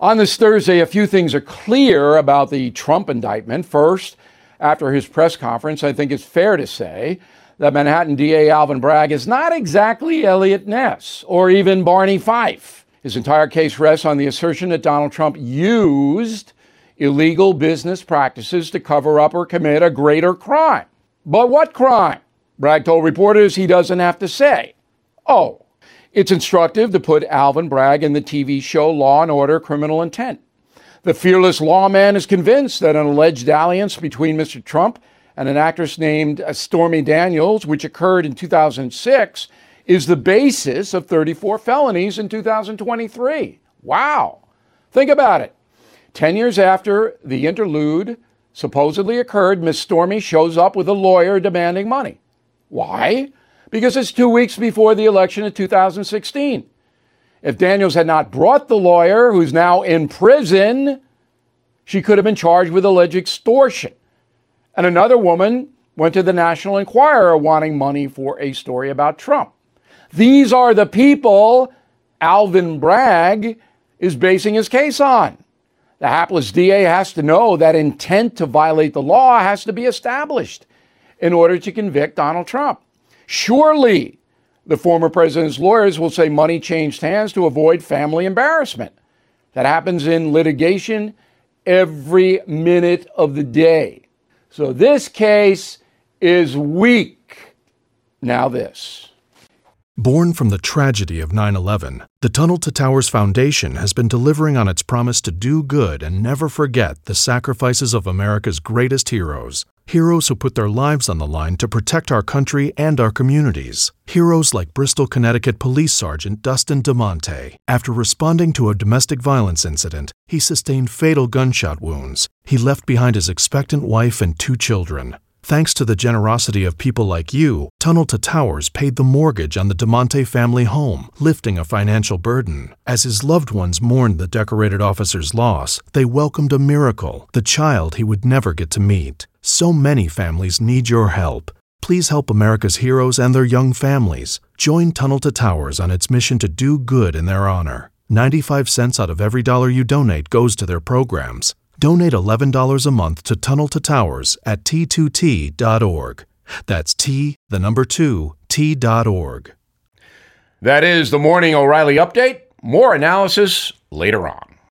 on this Thursday, a few things are clear about the Trump indictment. First, after his press conference, I think it's fair to say that Manhattan DA Alvin Bragg is not exactly Eliot Ness or even Barney Fife. His entire case rests on the assertion that Donald Trump used illegal business practices to cover up or commit a greater crime. But what crime? Bragg told reporters he doesn't have to say. Oh, it's instructive to put Alvin Bragg in the TV show Law and Order Criminal Intent. The fearless lawman is convinced that an alleged alliance between Mr. Trump and an actress named uh, Stormy Daniels, which occurred in 2006, is the basis of 34 felonies in 2023. Wow. Think about it. 10 years after the interlude supposedly occurred, Miss Stormy shows up with a lawyer demanding money. Why? Because it's two weeks before the election of 2016. If Daniels had not brought the lawyer, who's now in prison, she could have been charged with alleged extortion. And another woman went to the National Enquirer wanting money for a story about Trump. These are the people Alvin Bragg is basing his case on. The hapless DA has to know that intent to violate the law has to be established in order to convict Donald Trump. Surely the former president's lawyers will say money changed hands to avoid family embarrassment. That happens in litigation every minute of the day. So this case is weak. Now, this. Born from the tragedy of 9 11, the Tunnel to Towers Foundation has been delivering on its promise to do good and never forget the sacrifices of America's greatest heroes. Heroes who put their lives on the line to protect our country and our communities. Heroes like Bristol, Connecticut Police Sergeant Dustin DeMonte. After responding to a domestic violence incident, he sustained fatal gunshot wounds. He left behind his expectant wife and two children. Thanks to the generosity of people like you, Tunnel to Towers paid the mortgage on the DeMonte family home, lifting a financial burden. As his loved ones mourned the decorated officer's loss, they welcomed a miracle, the child he would never get to meet. So many families need your help. Please help America's heroes and their young families. Join Tunnel to Towers on its mission to do good in their honor. 95 cents out of every dollar you donate goes to their programs. Donate $11 a month to Tunnel to Towers at t2t.org. That's T, the number 2, T.org. That is the Morning O'Reilly Update. More analysis later on.